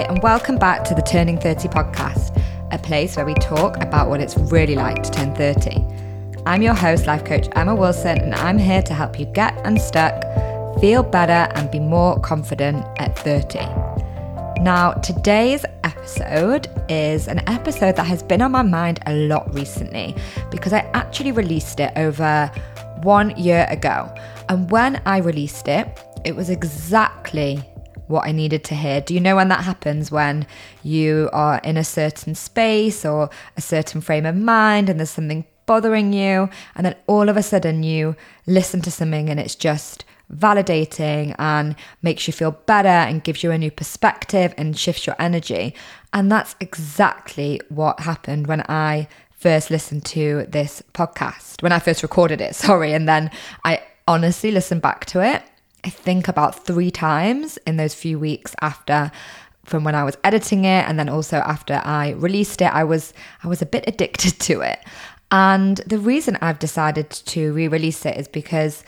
Hi, and welcome back to the Turning 30 podcast, a place where we talk about what it's really like to turn 30. I'm your host, life coach Emma Wilson, and I'm here to help you get unstuck, feel better, and be more confident at 30. Now, today's episode is an episode that has been on my mind a lot recently because I actually released it over one year ago. And when I released it, it was exactly what I needed to hear. Do you know when that happens? When you are in a certain space or a certain frame of mind and there's something bothering you, and then all of a sudden you listen to something and it's just validating and makes you feel better and gives you a new perspective and shifts your energy. And that's exactly what happened when I first listened to this podcast, when I first recorded it, sorry. And then I honestly listened back to it I think about three times in those few weeks after from when I was editing it and then also after I released it I was I was a bit addicted to it and the reason I've decided to re-release it is because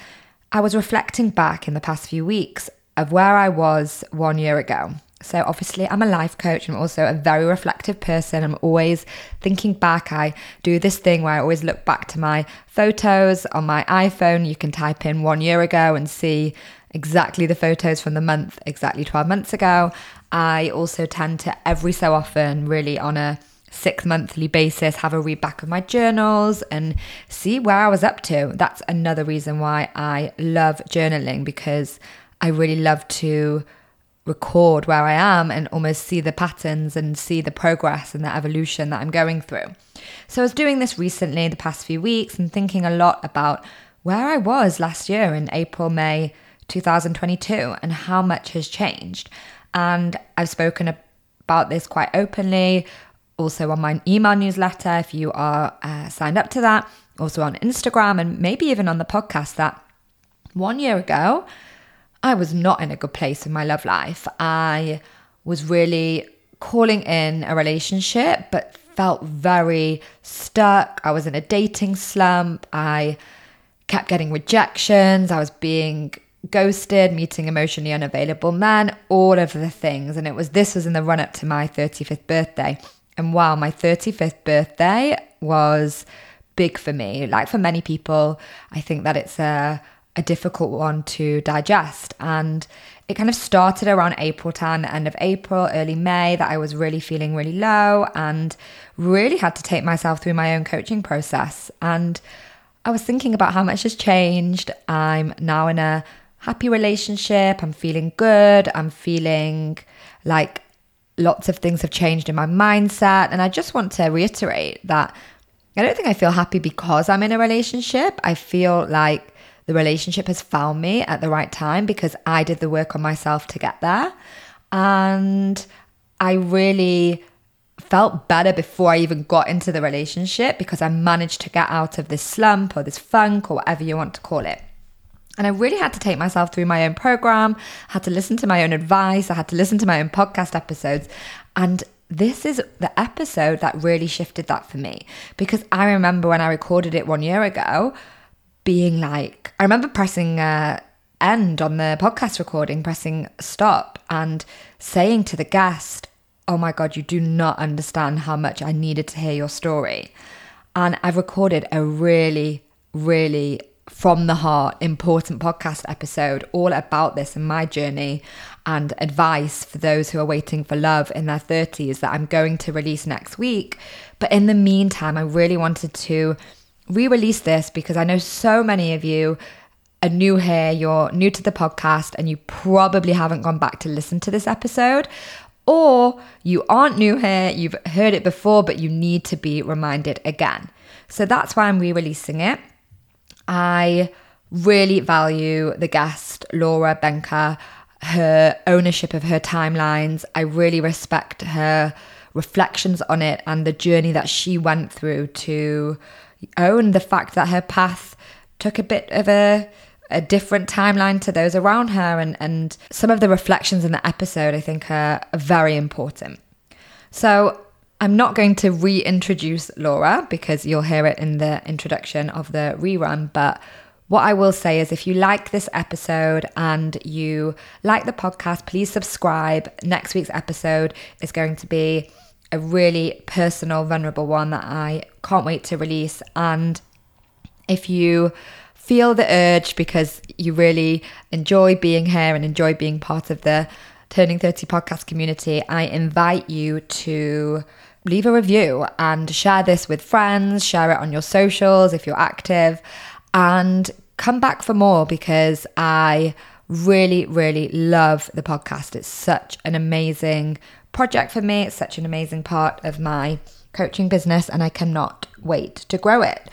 I was reflecting back in the past few weeks of where I was 1 year ago so, obviously, I'm a life coach. I'm also a very reflective person. I'm always thinking back. I do this thing where I always look back to my photos on my iPhone. You can type in one year ago and see exactly the photos from the month exactly 12 months ago. I also tend to every so often, really on a six monthly basis, have a read back of my journals and see where I was up to. That's another reason why I love journaling because I really love to record where I am and almost see the patterns and see the progress and the evolution that I'm going through. So I was doing this recently, the past few weeks, and thinking a lot about where I was last year in April, May 2022 and how much has changed. And I've spoken about this quite openly, also on my email newsletter if you are uh, signed up to that, also on Instagram, and maybe even on the podcast that one year ago, I was not in a good place in my love life. I was really calling in a relationship, but felt very stuck. I was in a dating slump. I kept getting rejections. I was being ghosted, meeting emotionally unavailable men, all of the things. And it was this was in the run up to my 35th birthday. And wow, my 35th birthday was big for me. Like for many people, I think that it's a a difficult one to digest. And it kind of started around April time, the end of April, early May, that I was really feeling really low and really had to take myself through my own coaching process. And I was thinking about how much has changed. I'm now in a happy relationship. I'm feeling good. I'm feeling like lots of things have changed in my mindset. And I just want to reiterate that I don't think I feel happy because I'm in a relationship. I feel like the relationship has found me at the right time because I did the work on myself to get there. And I really felt better before I even got into the relationship because I managed to get out of this slump or this funk or whatever you want to call it. And I really had to take myself through my own program, had to listen to my own advice, I had to listen to my own podcast episodes. And this is the episode that really shifted that for me because I remember when I recorded it one year ago, being like, I remember pressing uh, end on the podcast recording, pressing stop, and saying to the guest, Oh my God, you do not understand how much I needed to hear your story. And I've recorded a really, really from the heart important podcast episode all about this and my journey and advice for those who are waiting for love in their 30s that I'm going to release next week. But in the meantime, I really wanted to re release this because I know so many of you are new here, you're new to the podcast, and you probably haven't gone back to listen to this episode. Or you aren't new here, you've heard it before, but you need to be reminded again. So that's why I'm re releasing it. I really value the guest, Laura Behnke, her ownership of her timelines. I really respect her reflections on it and the journey that she went through to own the fact that her path took a bit of a a different timeline to those around her and and some of the reflections in the episode I think are, are very important. So I'm not going to reintroduce Laura because you'll hear it in the introduction of the rerun, but What I will say is if you like this episode and you like the podcast, please subscribe. Next week's episode is going to be a really personal, vulnerable one that I can't wait to release. And if you feel the urge because you really enjoy being here and enjoy being part of the Turning 30 podcast community, I invite you to leave a review and share this with friends, share it on your socials if you're active, and come back for more because I really, really love the podcast. It's such an amazing project for me, it's such an amazing part of my coaching business, and I cannot wait to grow it.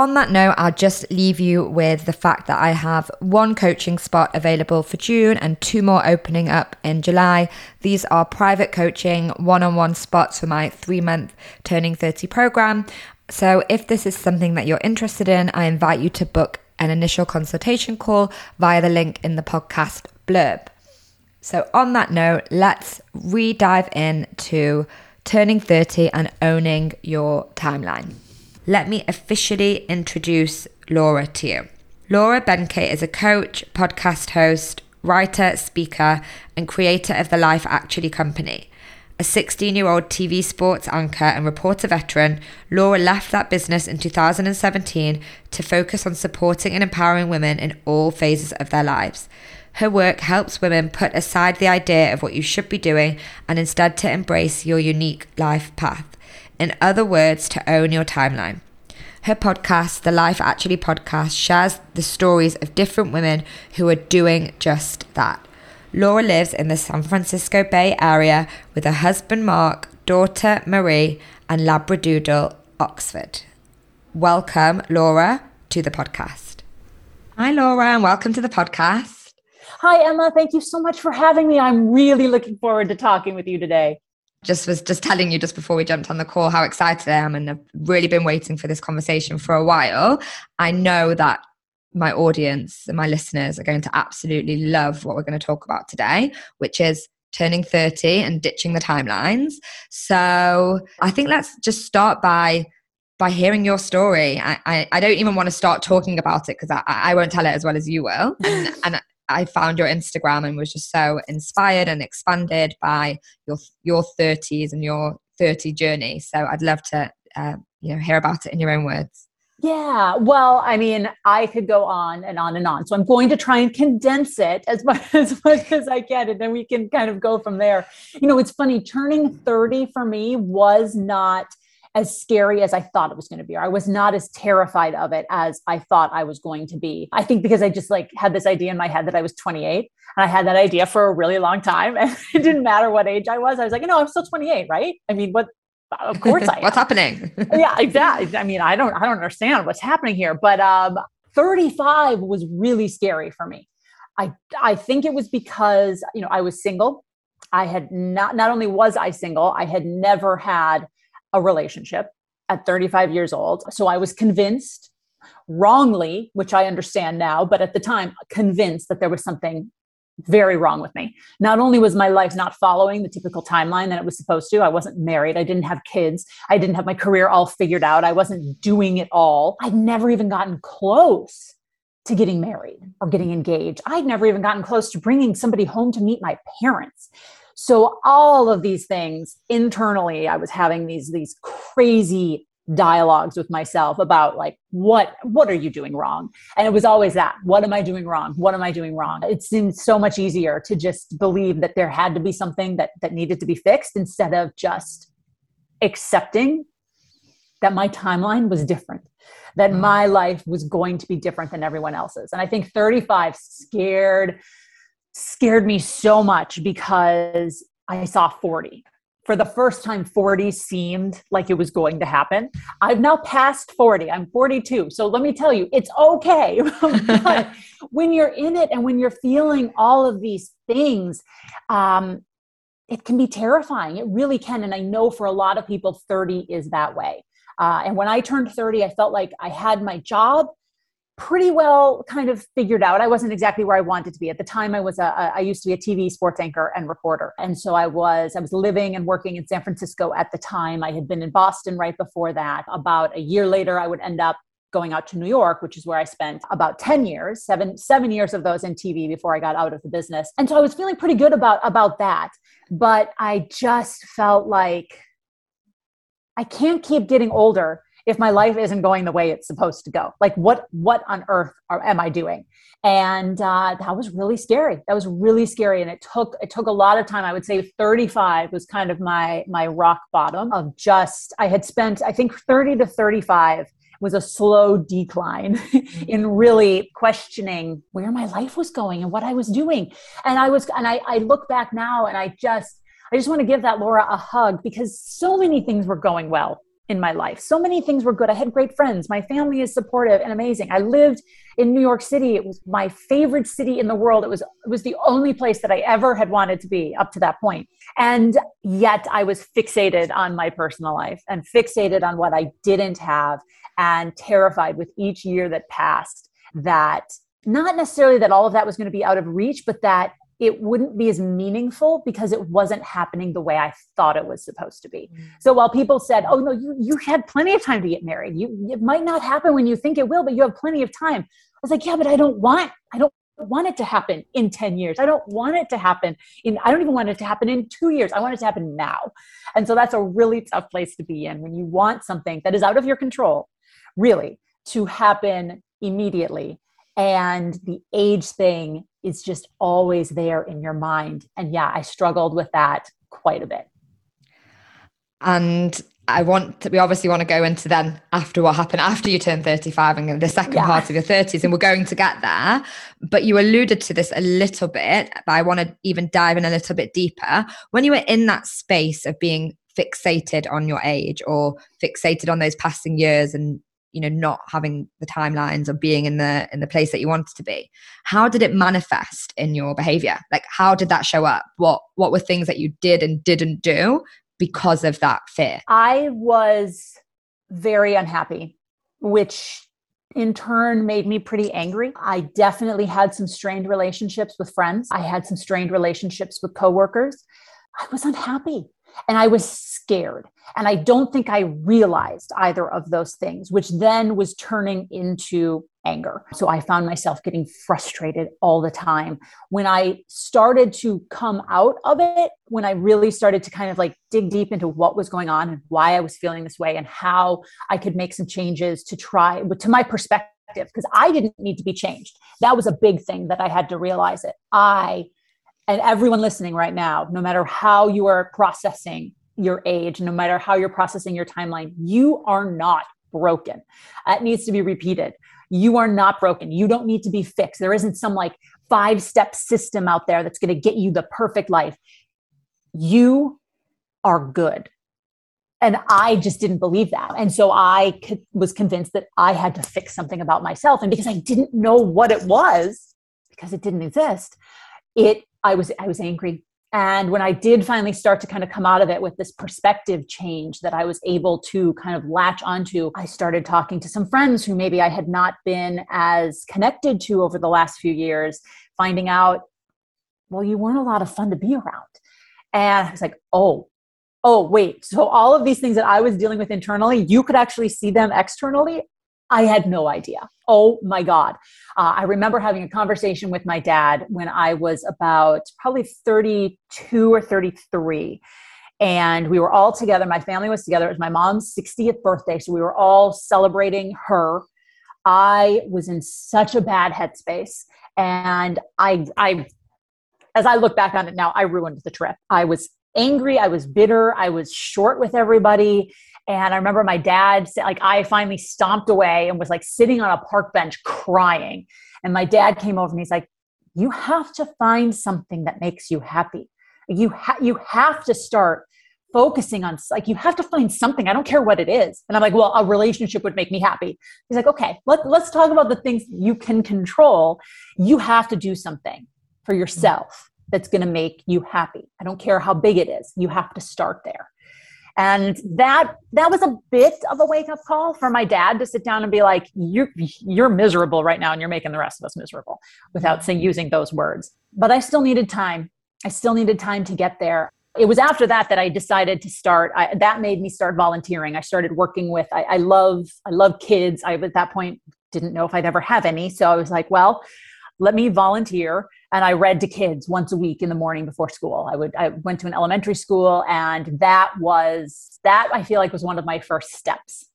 On that note, I'll just leave you with the fact that I have one coaching spot available for June and two more opening up in July. These are private coaching, one on one spots for my three month Turning 30 program. So, if this is something that you're interested in, I invite you to book an initial consultation call via the link in the podcast blurb. So, on that note, let's re dive into turning 30 and owning your timeline let me officially introduce Laura to you. Laura Behnke is a coach, podcast host, writer, speaker, and creator of the Life Actually Company. A 16 year old TV sports anchor and reporter veteran, Laura left that business in 2017 to focus on supporting and empowering women in all phases of their lives. Her work helps women put aside the idea of what you should be doing and instead to embrace your unique life path. In other words, to own your timeline. Her podcast, the Life Actually podcast, shares the stories of different women who are doing just that. Laura lives in the San Francisco Bay Area with her husband Mark, daughter Marie, and Labradoodle Oxford. Welcome, Laura, to the podcast. Hi, Laura, and welcome to the podcast. Hi, Emma. Thank you so much for having me. I'm really looking forward to talking with you today just was just telling you just before we jumped on the call how excited I am and I've really been waiting for this conversation for a while. I know that my audience and my listeners are going to absolutely love what we're going to talk about today, which is turning 30 and ditching the timelines. So I think let's just start by by hearing your story. I, I, I don't even want to start talking about it because I, I won't tell it as well as you will. And, and I found your Instagram and was just so inspired and expanded by your your 30s and your 30 journey. So I'd love to uh, you know hear about it in your own words. Yeah, well, I mean, I could go on and on and on. So I'm going to try and condense it as much as much as I can, and then we can kind of go from there. You know, it's funny. Turning 30 for me was not as scary as I thought it was going to be. Or I was not as terrified of it as I thought I was going to be. I think because I just like had this idea in my head that I was 28 and I had that idea for a really long time and it didn't matter what age I was. I was like, you know, I'm still 28, right? I mean, what of course I What's happening? yeah, exactly. I mean, I don't I don't understand what's happening here, but um 35 was really scary for me. I I think it was because, you know, I was single. I had not not only was I single, I had never had a relationship at 35 years old. So I was convinced wrongly, which I understand now, but at the time, convinced that there was something very wrong with me. Not only was my life not following the typical timeline that it was supposed to, I wasn't married, I didn't have kids, I didn't have my career all figured out, I wasn't doing it all. I'd never even gotten close to getting married or getting engaged. I'd never even gotten close to bringing somebody home to meet my parents. So all of these things internally, I was having these these crazy dialogues with myself about like what what are you doing wrong? And it was always that what am i doing wrong? What am i doing wrong? It seemed so much easier to just believe that there had to be something that that needed to be fixed instead of just accepting that my timeline was different that mm. my life was going to be different than everyone else's. And i think 35 scared scared me so much because I saw 40. For the first time, 40 seemed like it was going to happen. I've now passed 40. I'm 42. So let me tell you, it's okay. but when you're in it and when you're feeling all of these things, um, it can be terrifying. It really can. And I know for a lot of people, 30 is that way. Uh, and when I turned 30, I felt like I had my job pretty well kind of figured out. I wasn't exactly where I wanted to be at the time. I was a, a I used to be a TV sports anchor and reporter, and so I was I was living and working in San Francisco at the time. I had been in Boston right before that. About a year later, I would end up going out to New York, which is where I spent about 10 years, seven, seven years of those in TV before I got out of the business. And so I was feeling pretty good about, about that. But I just felt like I can't keep getting older if my life isn't going the way it's supposed to go? Like what what on earth are, am i doing? And uh, that was really scary. That was really scary. And it took it took a lot of time. I would say 35 was kind of my my rock bottom of just i had spent i think 30 to 35 was a slow decline in really questioning where my life was going and what I was doing. And I was, and I, I look back now and I just, I just want to give that Laura a hug because so many things were going well in my life. So many things were good. I had great friends. My family is supportive and amazing. I lived in New York City. It was my favorite city in the world. It was it was the only place that I ever had wanted to be up to that point. And yet I was fixated on my personal life and fixated on what I didn't have and terrified with each year that passed that not necessarily that all of that was going to be out of reach, but that it wouldn't be as meaningful because it wasn't happening the way I thought it was supposed to be. Mm. So while people said, "Oh no, you you had plenty of time to get married. You it might not happen when you think it will, but you have plenty of time." I was like, "Yeah, but I don't want I don't want it to happen in 10 years. I don't want it to happen in I don't even want it to happen in 2 years. I want it to happen now." And so that's a really tough place to be in when you want something that is out of your control, really, to happen immediately and the age thing is just always there in your mind. And yeah, I struggled with that quite a bit. And I want to, we obviously want to go into then after what happened after you turned 35 and the second yeah. part of your 30s, and we're going to get there. But you alluded to this a little bit, but I want to even dive in a little bit deeper. When you were in that space of being fixated on your age or fixated on those passing years and you know not having the timelines of being in the in the place that you wanted to be how did it manifest in your behavior like how did that show up what what were things that you did and didn't do because of that fear i was very unhappy which in turn made me pretty angry. I definitely had some strained relationships with friends. I had some strained relationships with coworkers. I was unhappy and I was scared. And I don't think I realized either of those things, which then was turning into anger. So I found myself getting frustrated all the time. When I started to come out of it, when I really started to kind of like dig deep into what was going on and why I was feeling this way and how I could make some changes to try to my perspective, because I didn't need to be changed. That was a big thing that I had to realize it. I and everyone listening right now, no matter how you are processing your age, no matter how you're processing your timeline, you are not broken. That needs to be repeated. You are not broken. You don't need to be fixed. There isn't some like five step system out there that's going to get you the perfect life. You are good. And I just didn't believe that. And so I was convinced that I had to fix something about myself. And because I didn't know what it was, because it didn't exist, it I was I was angry. And when I did finally start to kind of come out of it with this perspective change that I was able to kind of latch onto, I started talking to some friends who maybe I had not been as connected to over the last few years, finding out, well, you weren't a lot of fun to be around. And I was like, oh, oh, wait. So all of these things that I was dealing with internally, you could actually see them externally. I had no idea. Oh my God. Uh, I remember having a conversation with my dad when I was about probably 32 or 33. And we were all together. My family was together. It was my mom's 60th birthday. So we were all celebrating her. I was in such a bad headspace. And I, I, as I look back on it now, I ruined the trip. I was angry. I was bitter. I was short with everybody. And I remember my dad like, I finally stomped away and was like sitting on a park bench crying. And my dad came over and he's like, You have to find something that makes you happy. You, ha- you have to start focusing on, like, you have to find something. I don't care what it is. And I'm like, Well, a relationship would make me happy. He's like, Okay, let, let's talk about the things you can control. You have to do something for yourself that's going to make you happy. I don't care how big it is. You have to start there and that that was a bit of a wake up call for my dad to sit down and be like you're you're miserable right now and you're making the rest of us miserable without saying using those words but i still needed time i still needed time to get there it was after that that I decided to start. I, that made me start volunteering. I started working with. I, I love. I love kids. I at that point didn't know if I'd ever have any, so I was like, well, let me volunteer. And I read to kids once a week in the morning before school. I would. I went to an elementary school, and that was that. I feel like was one of my first steps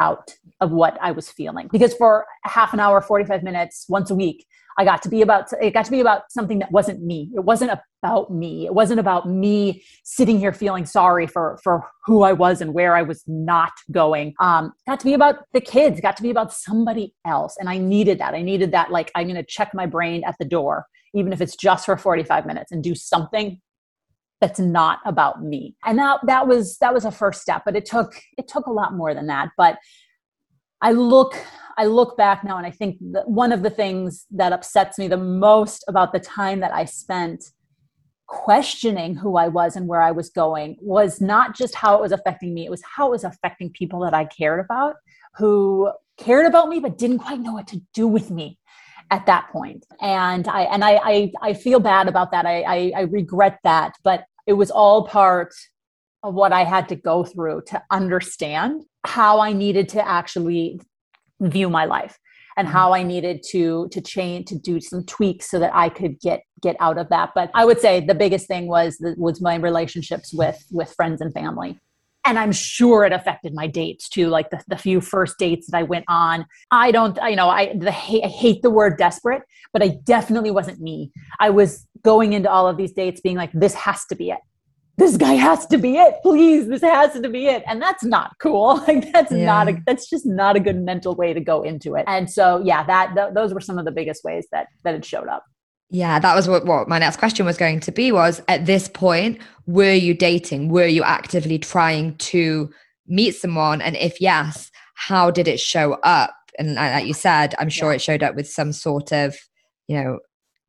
out of what I was feeling because for half an hour, forty five minutes once a week, I got to be about it got to be about something that wasn't me. It wasn't about me. It wasn't about me sitting here feeling sorry for for who I was and where I was not going. Um, got to be about the kids. Got to be about somebody else, and I needed that. I needed that. Like I'm going to check my brain at the door, even if it's just for 45 minutes, and do something that's not about me. And that that was that was a first step, but it took it took a lot more than that. But I look I look back now and I think that one of the things that upsets me the most about the time that I spent questioning who I was and where I was going was not just how it was affecting me, it was how it was affecting people that I cared about who cared about me but didn't quite know what to do with me at that point. And I and I I, I feel bad about that. I, I I regret that, but it was all part what I had to go through to understand how I needed to actually view my life and mm-hmm. how I needed to to change to do some tweaks so that I could get get out of that. But I would say the biggest thing was the, was my relationships with with friends and family. And I'm sure it affected my dates too, like the, the few first dates that I went on. I don't, you know, I, the, I hate the word desperate, but I definitely wasn't me. I was going into all of these dates being like, this has to be it this guy has to be it. Please this has to be it. And that's not cool. Like that's yeah. not a that's just not a good mental way to go into it. And so yeah that th- those were some of the biggest ways that that it showed up. Yeah that was what, what my next question was going to be was at this point were you dating? Were you actively trying to meet someone? And if yes how did it show up? And like you said i'm sure yeah. it showed up with some sort of you know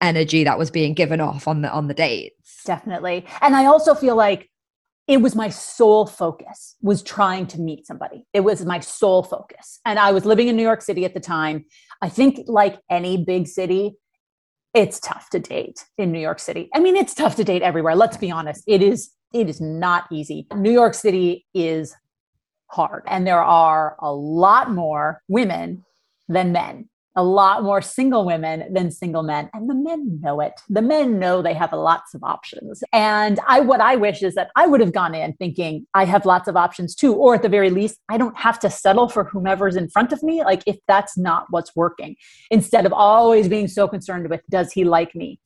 energy that was being given off on the on the dates definitely. And i also feel like it was my sole focus was trying to meet somebody. It was my sole focus. And i was living in new york city at the time. I think like any big city it's tough to date in new york city. I mean it's tough to date everywhere. Let's be honest. It is it is not easy. New york city is hard. And there are a lot more women than men a lot more single women than single men and the men know it. The men know they have lots of options. And i what i wish is that i would have gone in thinking i have lots of options too or at the very least i don't have to settle for whomever's in front of me like if that's not what's working instead of always being so concerned with does he like me?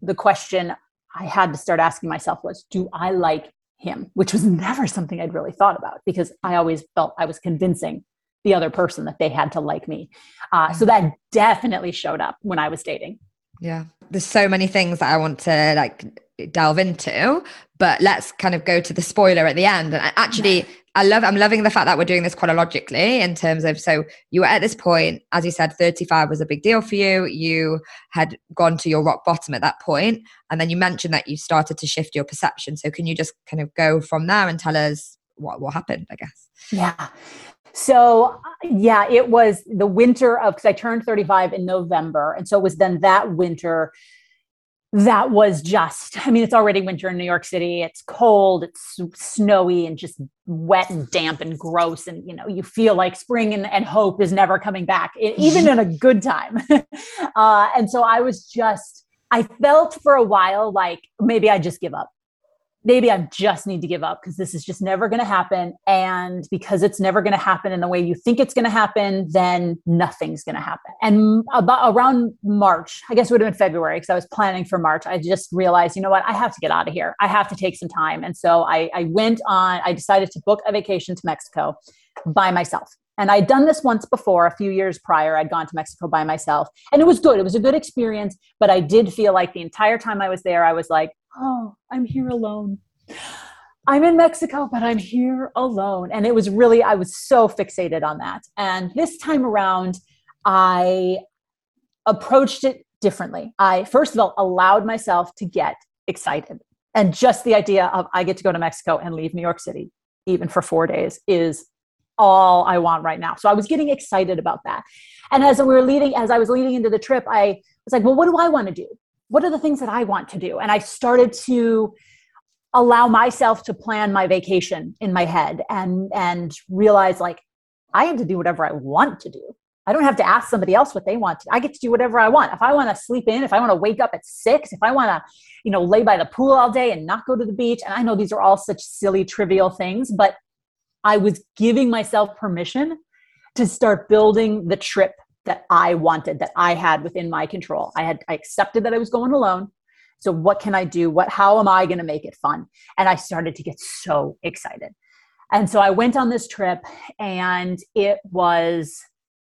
The question i had to start asking myself was do i like him? Which was never something i'd really thought about because i always felt i was convincing the other person that they had to like me. Uh, so that definitely showed up when I was dating. Yeah. There's so many things that I want to like delve into, but let's kind of go to the spoiler at the end. And actually, I love, I'm loving the fact that we're doing this chronologically in terms of, so you were at this point, as you said, 35 was a big deal for you. You had gone to your rock bottom at that point, And then you mentioned that you started to shift your perception. So can you just kind of go from there and tell us what, what happened, I guess? Yeah. So, yeah, it was the winter of because I turned 35 in November. And so it was then that winter that was just, I mean, it's already winter in New York City. It's cold, it's snowy, and just wet and damp and gross. And, you know, you feel like spring and, and hope is never coming back, even in a good time. uh, and so I was just, I felt for a while like maybe I just give up maybe I just need to give up because this is just never going to happen. And because it's never going to happen in the way you think it's going to happen, then nothing's going to happen. And about around March, I guess it would have been February because I was planning for March. I just realized, you know what, I have to get out of here. I have to take some time. And so I, I went on, I decided to book a vacation to Mexico by myself. And I'd done this once before, a few years prior. I'd gone to Mexico by myself, and it was good. It was a good experience, but I did feel like the entire time I was there, I was like, oh, I'm here alone. I'm in Mexico, but I'm here alone. And it was really, I was so fixated on that. And this time around, I approached it differently. I, first of all, allowed myself to get excited. And just the idea of I get to go to Mexico and leave New York City, even for four days, is all I want right now. So I was getting excited about that. And as we were leading, as I was leading into the trip, I was like, well, what do I want to do? What are the things that I want to do? And I started to allow myself to plan my vacation in my head and and realize like I have to do whatever I want to do. I don't have to ask somebody else what they want to. I get to do whatever I want. If I want to sleep in, if I want to wake up at six, if I want to, you know, lay by the pool all day and not go to the beach. And I know these are all such silly, trivial things, but I was giving myself permission to start building the trip that I wanted, that I had within my control. I had I accepted that I was going alone. So what can I do? What how am I going to make it fun? And I started to get so excited. And so I went on this trip and it was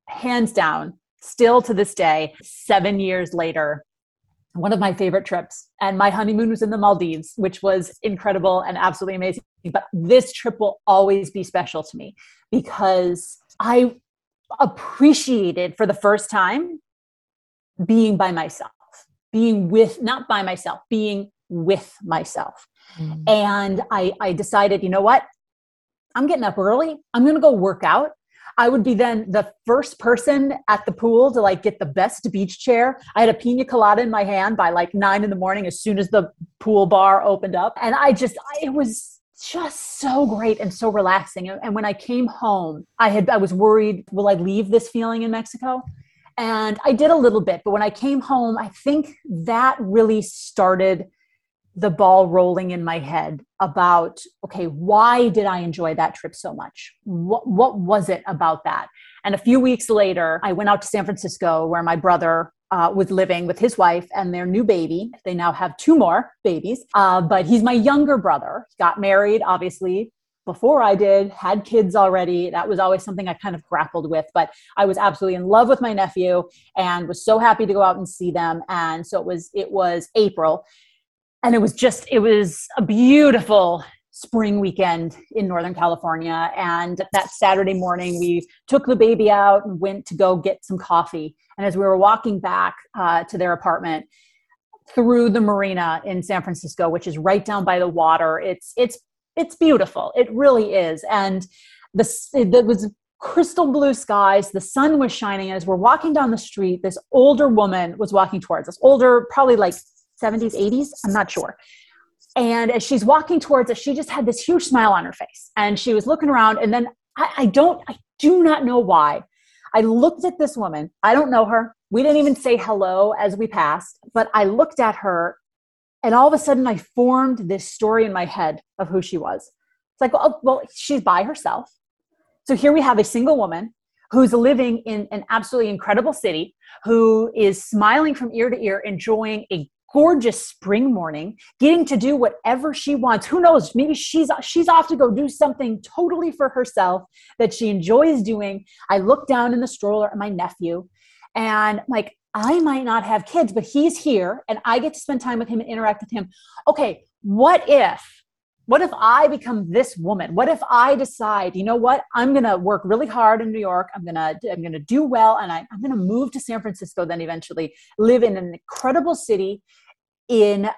hands down still to this day 7 years later one of my favorite trips and my honeymoon was in the Maldives which was incredible and absolutely amazing but this trip will always be special to me because I appreciated for the first time being by myself, being with, not by myself, being with myself. Mm-hmm. And I, I decided, you know what? I'm getting up early. I'm going to go work out. I would be then the first person at the pool to like get the best beach chair. I had a pina colada in my hand by like nine in the morning as soon as the pool bar opened up. And I just, it was just so great and so relaxing. And when I came home, I had I was worried, will I leave this feeling in Mexico? And I did a little bit, but when I came home, I think that really started the ball rolling in my head about okay, why did I enjoy that trip so much? What what was it about that? And a few weeks later, I went out to San Francisco where my brother uh, was living with his wife and their new baby. They now have two more babies, uh, but he's my younger brother. He got married, obviously, before I did, had kids already. That was always something I kind of grappled with, but I was absolutely in love with my nephew and was so happy to go out and see them. And so it was, it was April and it was just, it was a beautiful spring weekend in Northern California. And that Saturday morning, we took the baby out and went to go get some coffee. And as we were walking back uh, to their apartment, through the marina in San Francisco, which is right down by the water, it's it's it's beautiful. It really is. And the it was crystal blue skies. The sun was shining. As we're walking down the street, this older woman was walking towards us. Older, probably like 70s, 80s. I'm not sure. And as she's walking towards us, she just had this huge smile on her face. And she was looking around. And then I, I don't, I do not know why. I looked at this woman. I don't know her. We didn't even say hello as we passed, but I looked at her and all of a sudden I formed this story in my head of who she was. It's like, well, well she's by herself. So here we have a single woman who's living in an absolutely incredible city, who is smiling from ear to ear, enjoying a gorgeous spring morning, getting to do whatever she wants. Who knows? Maybe she's she's off to go do something totally for herself that she enjoys doing. I look down in the stroller at my nephew and like I might not have kids, but he's here and I get to spend time with him and interact with him. Okay, what if what if I become this woman? What if I decide, you know what, I'm gonna work really hard in New York. I'm gonna I'm gonna do well, and I, I'm gonna move to San Francisco. Then eventually live in an incredible city, in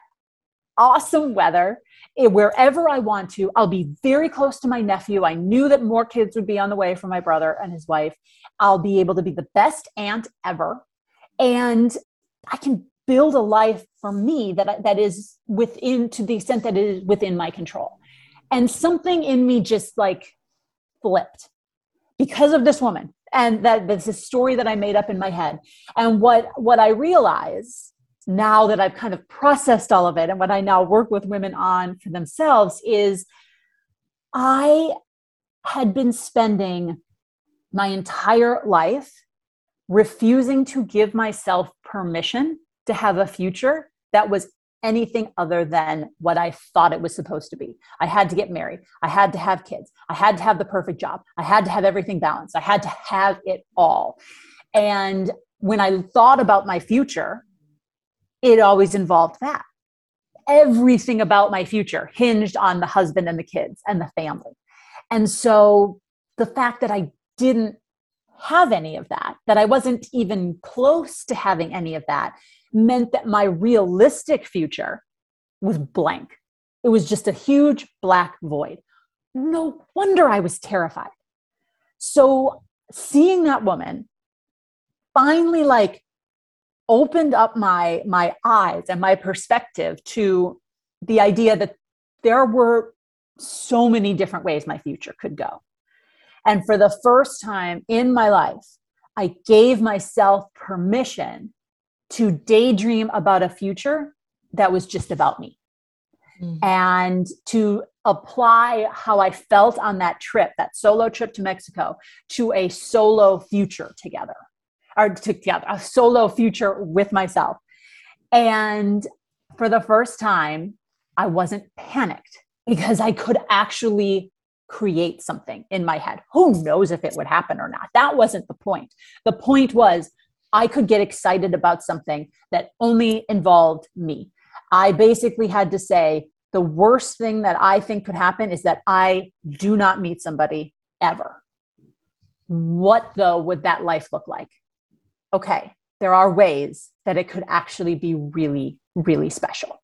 awesome weather, eh, wherever I want to. I'll be very close to my nephew. I knew that more kids would be on the way for my brother and his wife. I'll be able to be the best aunt ever, and I can build a life for me that that is within to the extent that it is within my control. And something in me just like flipped because of this woman and that that's a story that i made up in my head. And what what i realize now that i've kind of processed all of it and what i now work with women on for themselves is i had been spending my entire life refusing to give myself permission to have a future that was anything other than what I thought it was supposed to be. I had to get married. I had to have kids. I had to have the perfect job. I had to have everything balanced. I had to have it all. And when I thought about my future, it always involved that. Everything about my future hinged on the husband and the kids and the family. And so the fact that I didn't have any of that, that I wasn't even close to having any of that, meant that my realistic future was blank. It was just a huge black void. No wonder I was terrified. So seeing that woman finally like opened up my my eyes and my perspective to the idea that there were so many different ways my future could go. And for the first time in my life, I gave myself permission to daydream about a future that was just about me. Mm-hmm. And to apply how I felt on that trip, that solo trip to Mexico, to a solo future together, or together, a solo future with myself. And for the first time, I wasn't panicked because I could actually create something in my head. Who knows if it would happen or not? That wasn't the point. The point was I could get excited about something that only involved me. I basically had to say, the worst thing that I think could happen is that I do not meet somebody ever. What, though, would that life look like? Okay, there are ways that it could actually be really, really special.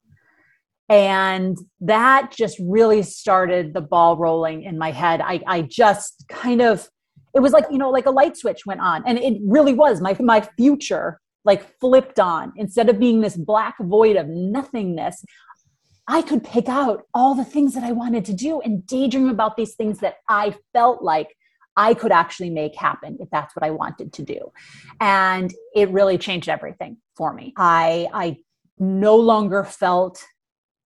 And that just really started the ball rolling in my head. I, I just kind of, it was like, you know, like a light switch went on. And it really was my, my future like flipped on. Instead of being this black void of nothingness, I could pick out all the things that I wanted to do and daydream about these things that I felt like I could actually make happen if that's what I wanted to do. And it really changed everything for me. I I no longer felt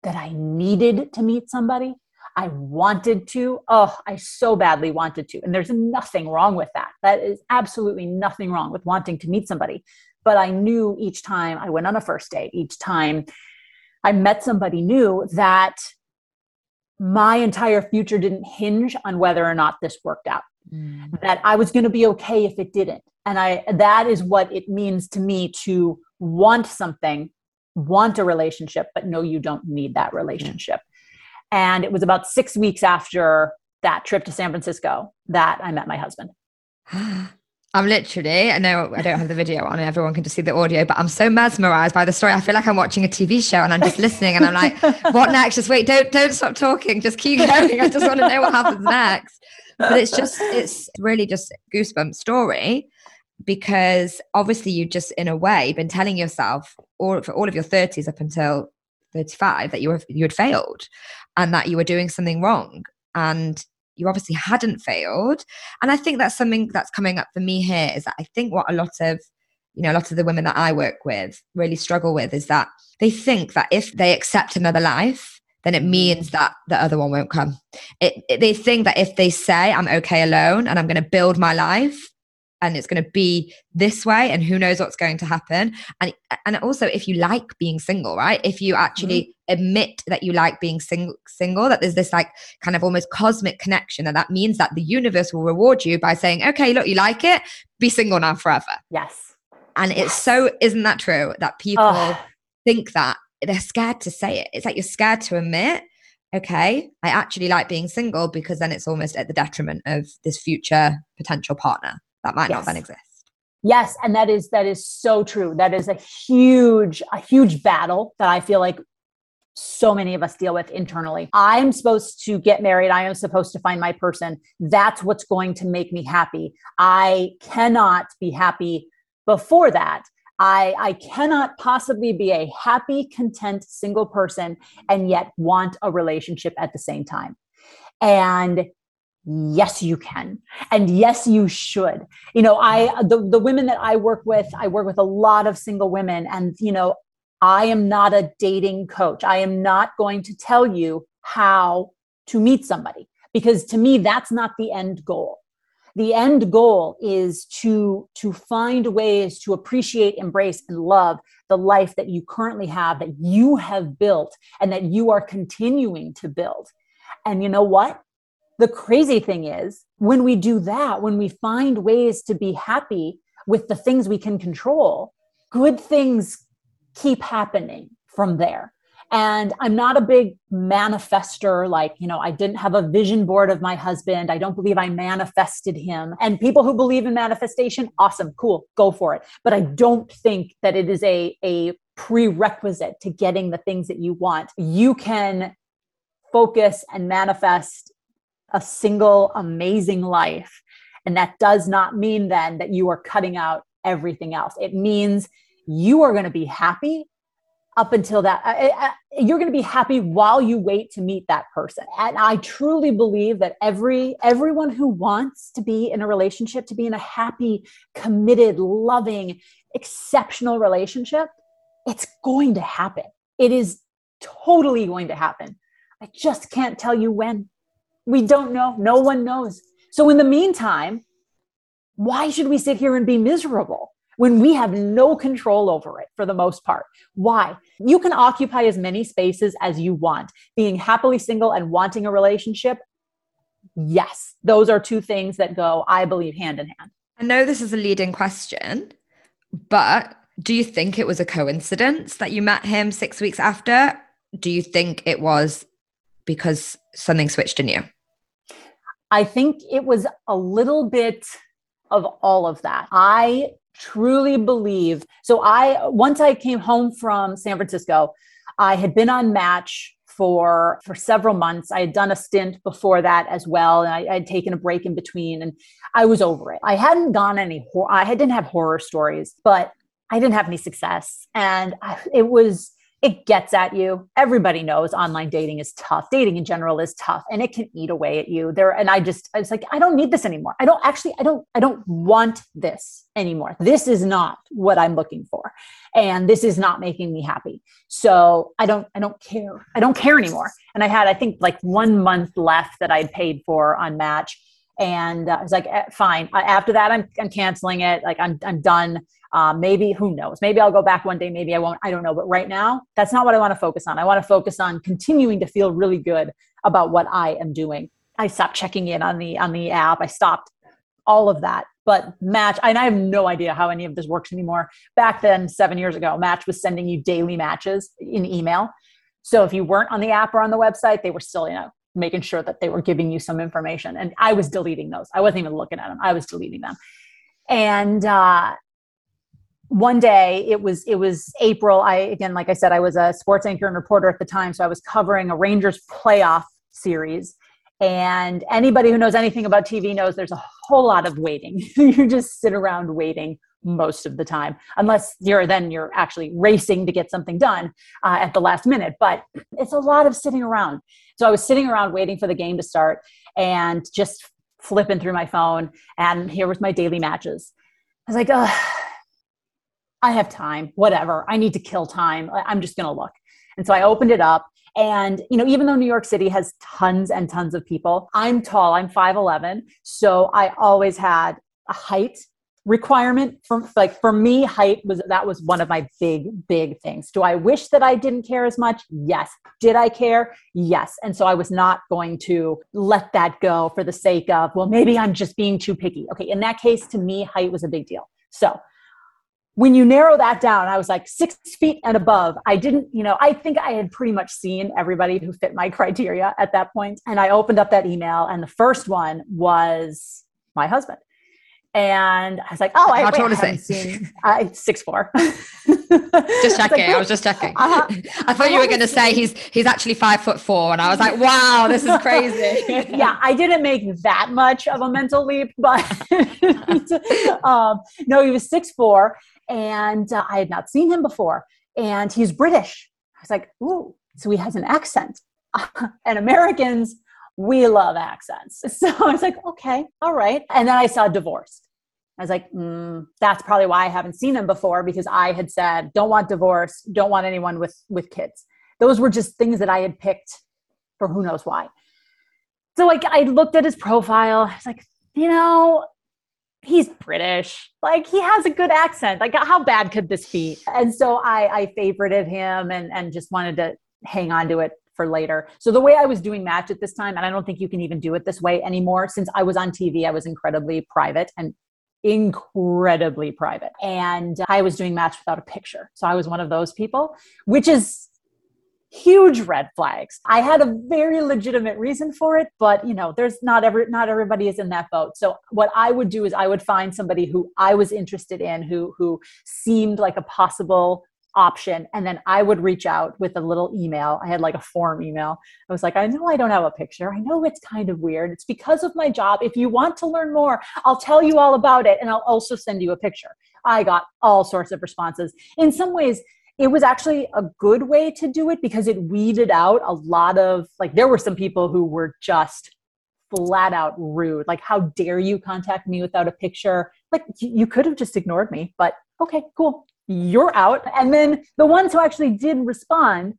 that I needed to meet somebody. I wanted to. Oh, I so badly wanted to. And there's nothing wrong with that. That is absolutely nothing wrong with wanting to meet somebody. But I knew each time I went on a first date, each time I met somebody new that my entire future didn't hinge on whether or not this worked out. Mm. That I was going to be okay if it didn't. And I that is what it means to me to want something want a relationship, but no, you don't need that relationship. And it was about six weeks after that trip to San Francisco that I met my husband. I'm literally, I know I don't have the video on and everyone can just see the audio, but I'm so mesmerized by the story. I feel like I'm watching a TV show and I'm just listening and I'm like, what next? Just wait, don't don't stop talking. Just keep going. I just want to know what happens next. But it's just it's really just goosebump story because obviously you just in a way been telling yourself all for all of your 30s up until 35 that you were you had failed and that you were doing something wrong and you obviously hadn't failed and i think that's something that's coming up for me here is that i think what a lot of you know a lot of the women that i work with really struggle with is that they think that if they accept another life then it means mm. that the other one won't come it, it, they think that if they say i'm okay alone and i'm going to build my life and it's going to be this way and who knows what's going to happen and and also if you like being single right if you actually mm-hmm. Admit that you like being sing- single that there's this like kind of almost cosmic connection and that means that the universe will reward you by saying okay look you like it be single now forever. Yes. And it's so isn't that true that people think that they're scared to say it? It's like you're scared to admit okay i actually like being single because then it's almost at the detriment of this future potential partner that might yes. not then exist. Yes and that is that is so true. That is a huge a huge battle that i feel like so many of us deal with internally. I'm supposed to get married. I am supposed to find my person. That's what's going to make me happy. I cannot be happy before that. I, I cannot possibly be a happy, content, single person and yet want a relationship at the same time. And yes you can and yes you should you know i the, the women that i work with i work with a lot of single women and you know i am not a dating coach. I am not going to tell you how to meet somebody because to me that's not the end goal. The end goal is to to find ways to appreciate embrace and love the life that you currently have that you have built and that you are continuing to build. And you know what? The crazy thing is, when we do that, when we find ways to be happy with the things we can control, good things keep happening from there. And I'm not a big manifester, like, you know, I didn't have a vision board of my husband. I don't believe I manifested him. And people who believe in manifestation, awesome, cool, go for it. But I don't think that it is a, a prerequisite to getting the things that you want. You can focus and manifest a single amazing life. And that does not mean then that you are cutting out everything else. It means you are going to be happy up until that I, I, you're going to be happy while you wait to meet that person. And i truly believe that every everyone who wants to be in a relationship to be in a happy committed loving exceptional relationship it's going to happen. It is totally going to happen. I just can't tell you when. We don't know. No one knows. So in the meantime why should we sit here and be miserable when we have no control over it for the most part. Why? You can occupy as many spaces as you want. Being happily single and wanting a relationship, yes, those are two things that go, I believe, hand in hand. I know this is a leading question, but do you think it was a coincidence that you met him six weeks after? Do you think it was because something switched in you? I think it was a little bit of all of that. I truly believe. So I once I came home from San Francisco, I had been on Match for for several months. I had done a stint before that as well, and I, had taken a break in between, and I was over it. I hadn't gone any. I didn't have horror stories, but I didn't have any success, and I, it was it gets at you. Everybody knows online dating is tough. Dating in general is tough and it can eat away at you. There and I just I was like I don't need this anymore. I don't actually I don't I don't want this anymore. This is not what I'm looking for. And this is not making me happy. So I don't I don't care. I don't care anymore. And I had I think like 1 month left that I'd paid for on Match and uh, I was like eh, fine. After that I'm I'm canceling it. Like I'm I'm done um, maybe, who knows? Maybe I'll go back one day, maybe I won't. I don't know. But right now, that's not what I want to focus on. I want to focus on continuing to feel really good about what I am doing. I stopped checking in on the on the app. I stopped all of that. But Match, and I have no idea how any of this works anymore. Back then, seven years ago, Match was sending you daily matches in email. So if you weren't on the app or on the website, they were still, you know, making sure that they were giving you some information. And I was deleting those. I wasn't even looking at them. I was deleting them. And uh, one day it was it was april. I again like i said i was a sports anchor and reporter at the time so i was covering a rangers playoff series. And anybody who knows anything about tv knows there's a whole lot of waiting. You just sit around waiting most of the time unless you're then you're actually racing to get something done uh, at the last minute. But it's a lot of sitting around. So i was sitting around waiting for the game to start and just flipping through my phone and here was my daily matches. I was like oh I have time, whatever. I need to kill time. I'm just going to look. And so I opened it up. And, you know, even though New York City has tons and tons of people, I'm tall, I'm 5'11. So I always had a height requirement for like for me height was that was one of my big big things do i wish that i didn't care as much yes did i care yes and so i was not going to let that go for the sake of well maybe i'm just being too picky okay in that case to me height was a big deal so when you narrow that down, I was like six feet and above. I didn't, you know, I think I had pretty much seen everybody who fit my criteria at that point. And I opened up that email, and the first one was my husband. And I was like, oh, I, How tall is he? Seen, uh, six four. just checking. Like, I was just checking. Uh-huh. I thought I you were going to say he's he's actually five foot four, and I was like, wow, this is crazy. yeah, I didn't make that much of a mental leap, but um, no, he was six four, and uh, I had not seen him before. And he's British. I was like, ooh, so he has an accent. and Americans, we love accents. So I was like, okay, all right. And then I saw divorced. I was like, mm, that's probably why I haven't seen him before because I had said, don't want divorce, don't want anyone with with kids. Those were just things that I had picked for who knows why. So like I looked at his profile. I was like, you know, he's British. Like he has a good accent. Like how bad could this be? And so I, I favorited him and, and just wanted to hang on to it for later. So the way I was doing match at this time, and I don't think you can even do it this way anymore. Since I was on TV, I was incredibly private and incredibly private. And I was doing match without a picture. So I was one of those people, which is huge red flags. I had a very legitimate reason for it, but you know, there's not every not everybody is in that boat. So what I would do is I would find somebody who I was interested in, who who seemed like a possible option and then i would reach out with a little email. I had like a form email. I was like i know i don't have a picture. I know it's kind of weird. It's because of my job. If you want to learn more i'll tell you all about it and i'll also send you a picture. I got all sorts of responses. In some ways it was actually a good way to do it because it weeded out a lot of like there were some people who were just flat out rude. Like how dare you contact me without a picture? Like you could have just ignored me but okay cool. You're out. And then the ones who actually did respond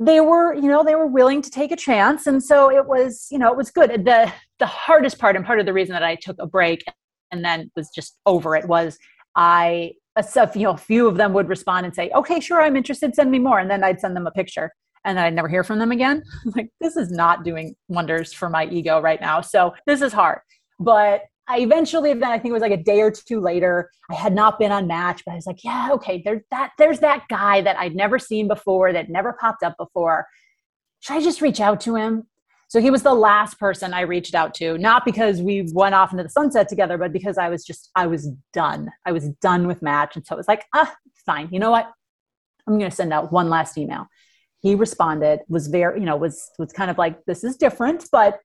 they were you know they were willing to take a chance. And so it was you know it was good. The the hardest part and part of the reason that i took a break and then was just over it was i a, you know, few of them would respond and say, okay, sure, I'm interested, send me more. And then I'd send them a picture and I'd never hear from them again. like, this is not doing wonders for my ego right now. So this is hard. But I eventually then I think it was like a day or two later, I had not been on match, but I was like, yeah, okay, there's that there's that guy that I'd never seen before, that never popped up before. Should I just reach out to him? So he was the last person I reached out to, not because we went off into the sunset together, but because I was just, I was done. I was done with Match. And so it was like, ah, fine. You know what? I'm going to send out one last email. He responded, was very, you know, was, was kind of like, this is different, but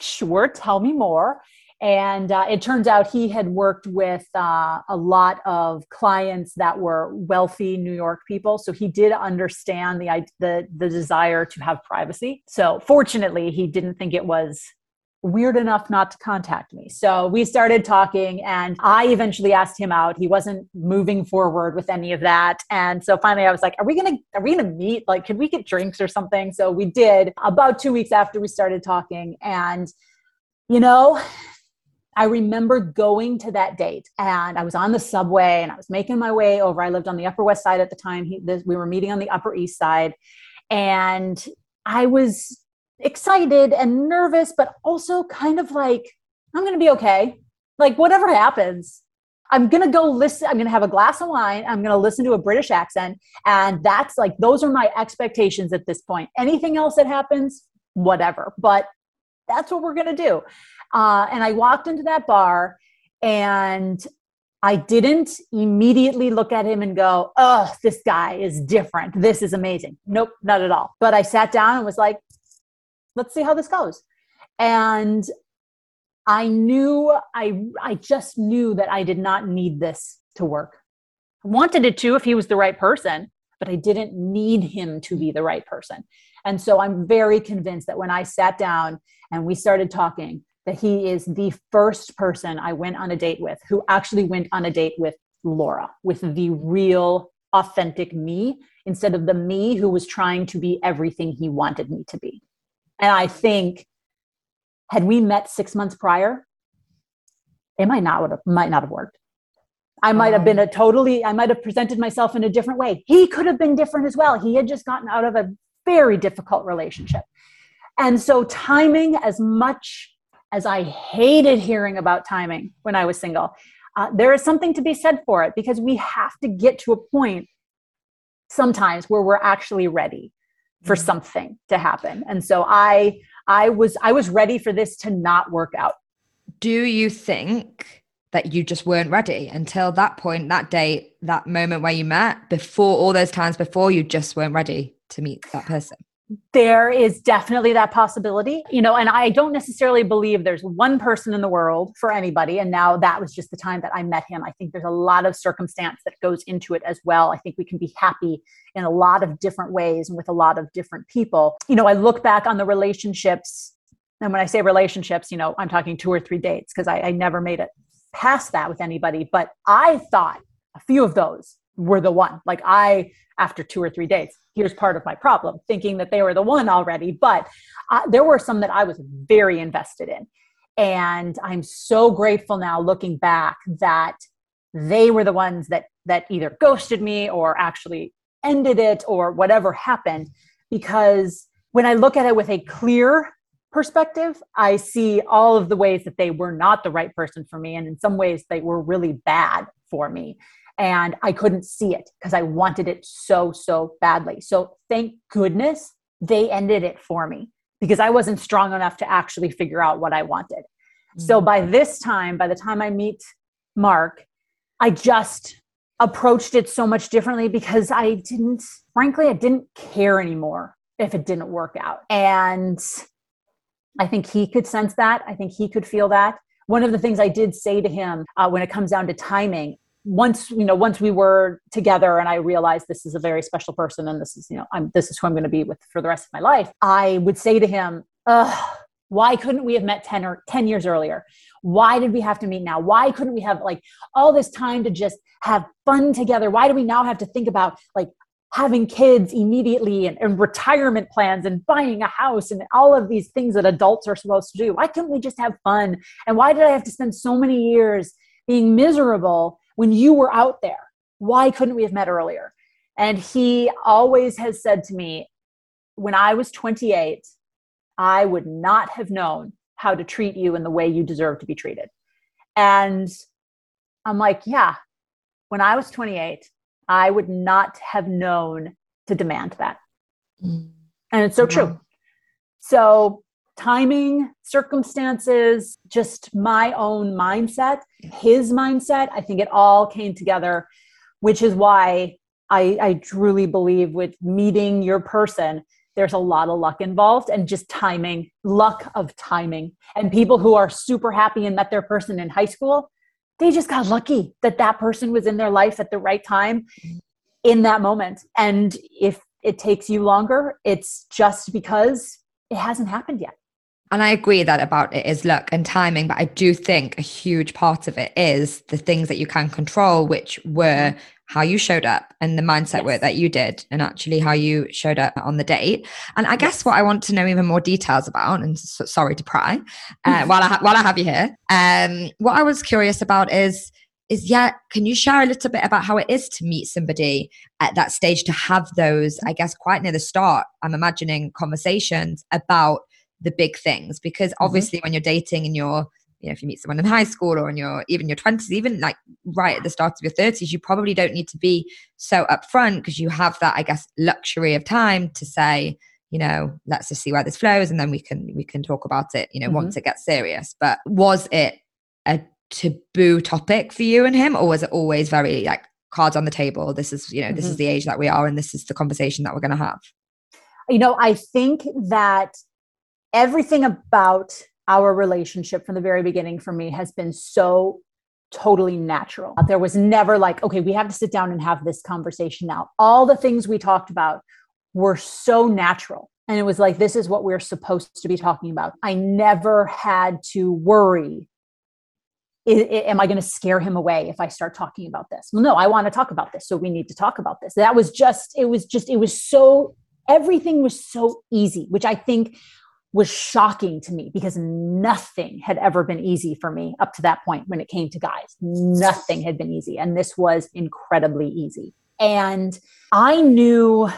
sure, tell me more. And uh, it turns out he had worked with uh, a lot of clients that were wealthy New York people. So he did understand the, the, the desire to have privacy. So fortunately, he didn't think it was weird enough not to contact me. So we started talking and I eventually asked him out. He wasn't moving forward with any of that. And so finally I was like, are we going to are we going to meet? Like could we get drinks or something? So we did about 2 weeks after we started talking and you know, I remember going to that date and I was on the subway and I was making my way over. I lived on the Upper West Side at the time. He, this, we were meeting on the Upper East Side. And I was excited and nervous, but also kind of like, I'm going to be okay. Like, whatever happens, I'm going to go listen. I'm going to have a glass of wine. I'm going to listen to a British accent. And that's like, those are my expectations at this point. Anything else that happens, whatever. But that's what we're going to do. Uh, and I walked into that bar and I didn't immediately look at him and go, oh, this guy is different. This is amazing. Nope, not at all. But I sat down and was like, let's see how this goes. And I knew, I, I just knew that I did not need this to work. I wanted it to if he was the right person, but I didn't need him to be the right person. And so I'm very convinced that when I sat down and we started talking, that he is the first person I went on a date with who actually went on a date with Laura, with the real, authentic me, instead of the me who was trying to be everything he wanted me to be. And I think, had we met six months prior, it might not would have might not have worked. I might have been a um. totally, I might have presented myself in a different way. He could have been different as well. He had just gotten out of a very difficult relationship. And so timing as much as I hated hearing about timing when I was single, uh, there is something to be said for it because we have to get to a point sometimes where we're actually ready for mm-hmm. something to happen. And so I I was I was ready for this to not work out. Do you think that you just weren't ready until that point, that date, that moment where you met, before all those times before you just weren't ready to meet that person? There is definitely that possibility you know and i don't necessarily believe there's one person in the world for anybody. And now that was just the time that i met him. I think there's a lot of circumstance that goes into it as well. I think we can be happy in a lot of different ways and with a lot of different people. You know i look back on the relationships and when i say relationships you know i'm talking two or three dates because I, I never made it past that with anybody. But i thought a few of those were the one like i after two or three dates here's part of my problem, thinking that they were the one already. But uh, there were some that I was very invested in. And I'm so grateful now looking back that they were the ones that that either ghosted me or actually ended it or whatever happened because when I look at it with a clear perspective, I see all of the ways that they were not the right person for me. And in some ways, they were really bad for me and I couldn't see it because I wanted it so, so badly. So thank goodness they ended it for me because I wasn't strong enough to actually figure out what I wanted. So by this time, by the time I meet Mark, I just approached it so much differently because I didn't, frankly, I didn't care anymore if it didn't work out. And I think he could sense that. I think he could feel that. One of the things I did say to him uh, when it comes down to timing, once you know once we were together and i realized this is a very special person and this is you know i'm this is who i'm going to be with for the rest of my life i would say to him why couldn't we have met 10 or 10 years earlier why did we have to meet now why couldn't we have like all this time to just have fun together why do we now have to think about like having kids immediately and, and, retirement plans and buying a house and all of these things that adults are supposed to do. Why couldn't we just have fun? And why did I have to spend so many years being miserable when you were out there? Why couldn't we have met earlier? And he always has said to me, when I was 28, I would not have known how to treat you in the way you deserve to be treated. And I'm like, yeah, when I was 28, I would not have known to demand that. Mm. And it's so true. So, timing, circumstances, just my own mindset, his mindset, I think it all came together, which is why I, I truly believe with meeting your person, there's a lot of luck involved and just timing, luck of timing. And people who are super happy and met their person in high school, they just got lucky that that person was in their life at the right time mm-hmm. in that moment. And if it takes you longer, it's just because it hasn't happened yet. And I agree that about it is luck and timing, but I do think a huge part of it is the things that you can control, which were mm-hmm. how you showed up and the mindset yes. work that you did, and actually how you showed up on the date. And I guess what I want to know even more details about, and so, sorry to pry, uh, while I ha- while I have you here, um, what I was curious about is is yeah can you share a little bit about how it is to meet somebody at that stage to have those i guess quite near the start i'm imagining conversations about the big things because mm-hmm. obviously mm-hmm. when you're dating and you're you know if you meet someone in high school or in your even your 20s even like right at the start of your 30s you probably don't need to be so upfront because you have that i guess luxury of time to say you know let's just see where this flows and then we can we can talk about it you know mm-hmm. once it gets serious but was it a taboo topic for you and him or was it always very like cards on the table this is you know mm-hmm. this is mm-hmm. the age that we are and this is the conversation that we're going to have you know i think that everything about our relationship from the very beginning for me has been so totally natural. There was never like, okay, we have to sit down and have this conversation now. All the things we talked about were so natural. And it was like, this is what we're supposed to be talking about. I never had to worry. am I going to scare him away if I start talking about this? Well, no, I want to talk about this. So we need to talk about this. That was just, it was just, it was so, everything was so easy, which I think was shocking to me because nothing had ever been easy for me up to that point when it came to guys. Nothing had been easy. And this was incredibly easy. And I knew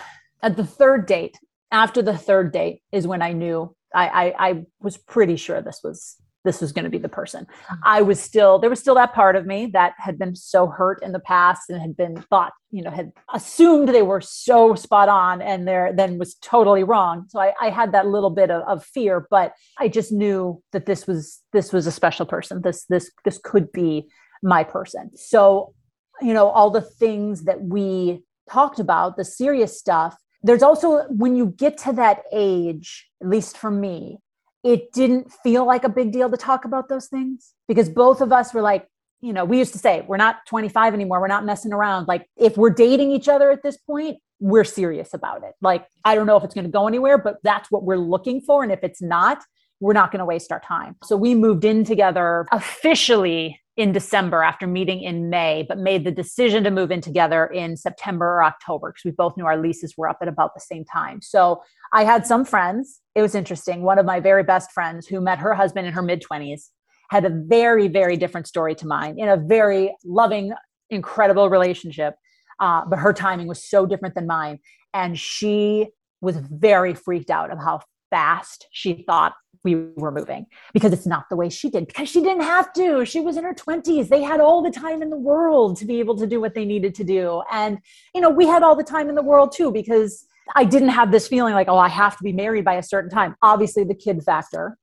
at the third date, after the third date is when I knew I, I, I was pretty sure this was this was going to be the person. Mm-hmm. I was still, there was still that part of me that had been so hurt in the past and had been thought, you know, had assumed they were so spot on and there then was totally wrong. So I, I had that little bit of, of fear, but I just knew that this was, this was a special person. This, this, this could be my person. So, you know, all the things that we talked about, the serious stuff, there's also when you get to that age, at least for me, it didn't feel like a big deal to talk about those things because both of us were like, you know, we used to say, we're not 25 anymore. We're not messing around. Like, if we're dating each other at this point, we're serious about it. Like, I don't know if it's going to go anywhere, but that's what we're looking for. And if it's not, we're not going to waste our time. So we moved in together officially in December after meeting in May, but made the decision to move in together in September or October because we both knew our leases were up at about the same time. So I had some friends. It was interesting. One of my very best friends who met her husband in her mid 20s had a very, very different story to mine in a very loving, incredible relationship. Uh, but her timing was so different than mine. And she was very freaked out of how fast she thought we were moving because it's not the way she did because she didn't have to. She was in her 20s they had all the time in the world to be able to do what they needed to do. And you know we had all the time in the world too because i didn't have this feeling like oh i have to be married by a certain time. Obviously the kid factor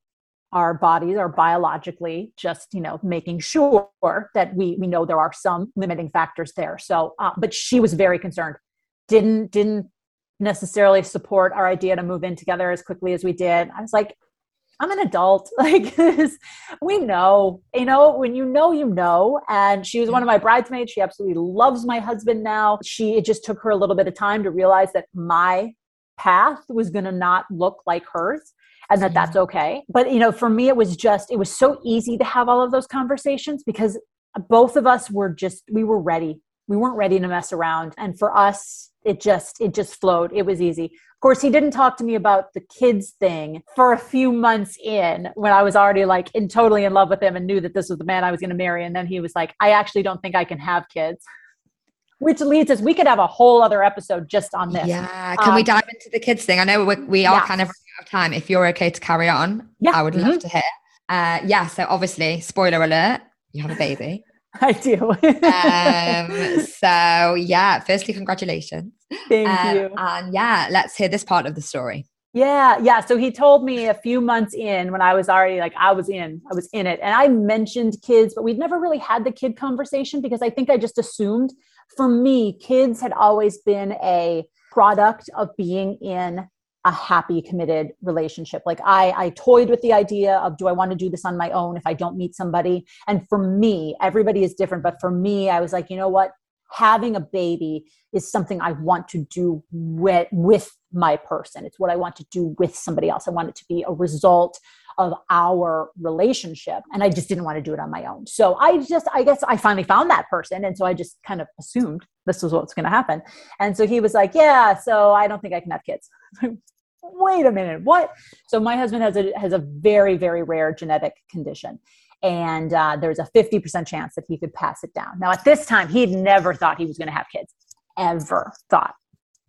our bodies are biologically just you know making sure that we we know there are some limiting factors there. So uh, but she was very concerned. Didn't didn't necessarily support our idea to move in together as quickly as we did i was like I'm an adult. Like we know, you know, when you know, you know. And she was one of my bridesmaids. She absolutely loves my husband now. She, it just took her a little bit of time to realize that my path was going to not look like hers and that that's mm-hmm. okay. But, you know, for me, it was just, it was so easy to have all of those conversations because both of us were just, we were ready. We weren't ready to mess around. And for us, it just, it just flowed. It was easy. Of course, he didn't talk to me about the kids thing for a few months in when I was already like in totally in love with him and knew that this was the man I was going to marry. And then he was like, I actually don't think I can have kids which leads us we could have a whole other episode just on this yeah can um, we dive into the kids thing i know we, we are kind of out of time if you're okay to carry on yeah i would mm-hmm. love to hear uh yeah so obviously spoiler alert you have a baby i do um so yeah firstly congratulations thank um, you and yeah let's hear this part of the story yeah, yeah. So he told me a few months in when I was already like, I was in, I was in it. And I mentioned kids, but we'd never really had the kid conversation because I think I just assumed for me, kids had always been a product of being in a happy committed relationship like i i toyed with the idea of do i want to do this on my own if i don't meet somebody and for me everybody is different but for me i was like you know what having a baby is something I want to do with, with my person. It's what I want to do with somebody else. I want it to be a result of our relationship. And I just didn't want to do it on my own. So I just, I guess I finally found that person. And so I just kind of assumed this was what's going to happen. And so he was like, Yeah, so I don't think I can have kids. Wait a minute, what? So my husband has a has a very, very rare genetic condition and uh, there's a 50% chance that he could pass it down. Now, at this time, he'd never thought he was going to have kids, ever thought,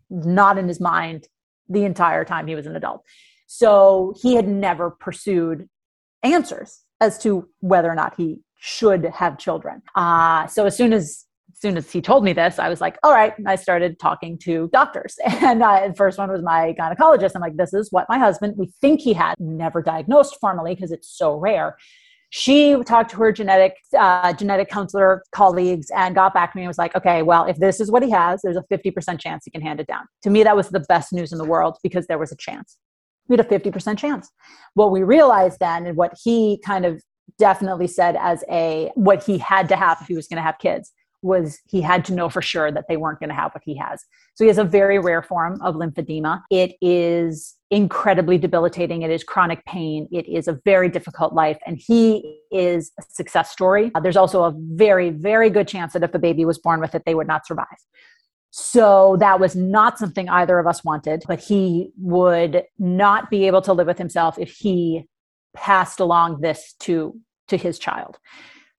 not in his mind the entire time he was an adult. So he had never pursued answers as to whether or not he should have children. Uh, so as soon as as soon as he told me this, I was like, all right. I started talking to doctors. And uh, the first one was my gynecologist. I'm like, this is what my husband, we think he had, never diagnosed formally because it's so rare she talked to her genetic uh, genetic counselor colleagues and got back to me and was like okay well if this is what he has there's a 50% chance he can hand it down to me that was the best news in the world because there was a chance we had a 50% chance what we realized then and what he kind of definitely said as a what he had to have if he was going to have kids was he had to know for sure that they weren't going to have what he has. So he has a very rare form of lymphedema. It is incredibly debilitating. It is chronic pain. It is a very difficult life. And he is a success story. Uh, there's also a very, very good chance that if a baby was born with it, they would not survive. So that was not something either of us wanted, but he would not be able to live with himself if he passed along this to to his child.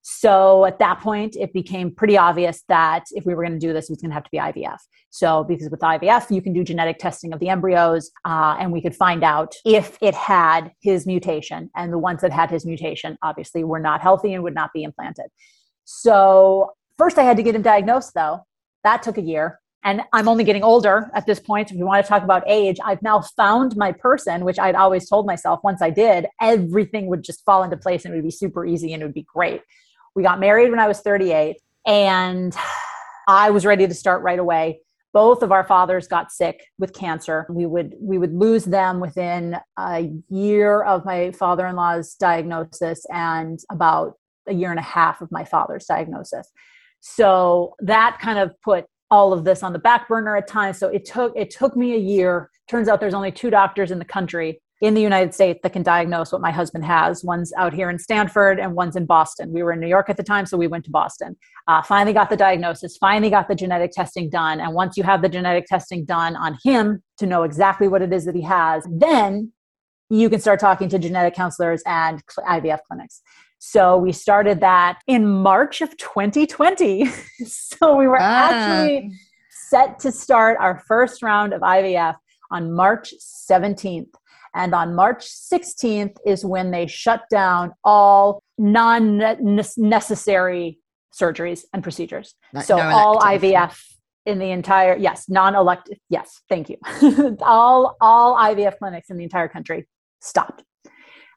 So at that point, it became pretty obvious that if we were going to do this, it was going to have to be IVF. So, because with IVF, you can do genetic testing of the embryos uh, and we could find out if it had his mutation. And the ones that had his mutation obviously were not healthy and would not be implanted. So, first, I had to get him diagnosed, though. That took a year. And I'm only getting older at this point. If you want to talk about age, I've now found my person, which I'd always told myself once I did, everything would just fall into place and it would be super easy and it would be great. We got married when I was 38, and I was ready to start right away. Both of our fathers got sick with cancer. We would we would lose them within a year of my father-in-law's diagnosis and about a year and a half of my father's diagnosis. So that kind of put all of this on the back burner at times. So it took it took me a year. Turns out there's only two doctors in the country in the United States that can diagnose what my husband has. One's out here in Stanford and one's in Boston. We were in New York at the time, so we went to Boston. Uh, finally got the diagnosis, finally got the genetic testing done. And once you have the genetic testing done on him to know exactly what it is that he has, then you can start talking to genetic counselors and IVF clinics. So we started that in March of 2020. so we were ah. actually set to start our first round of IVF on March 17th. And on March 16th is when they shut down all non necessary surgeries and procedures. Not, so no all IVF in the entire yes, non-elective yes, thank you. all all IVF clinics in the entire country stopped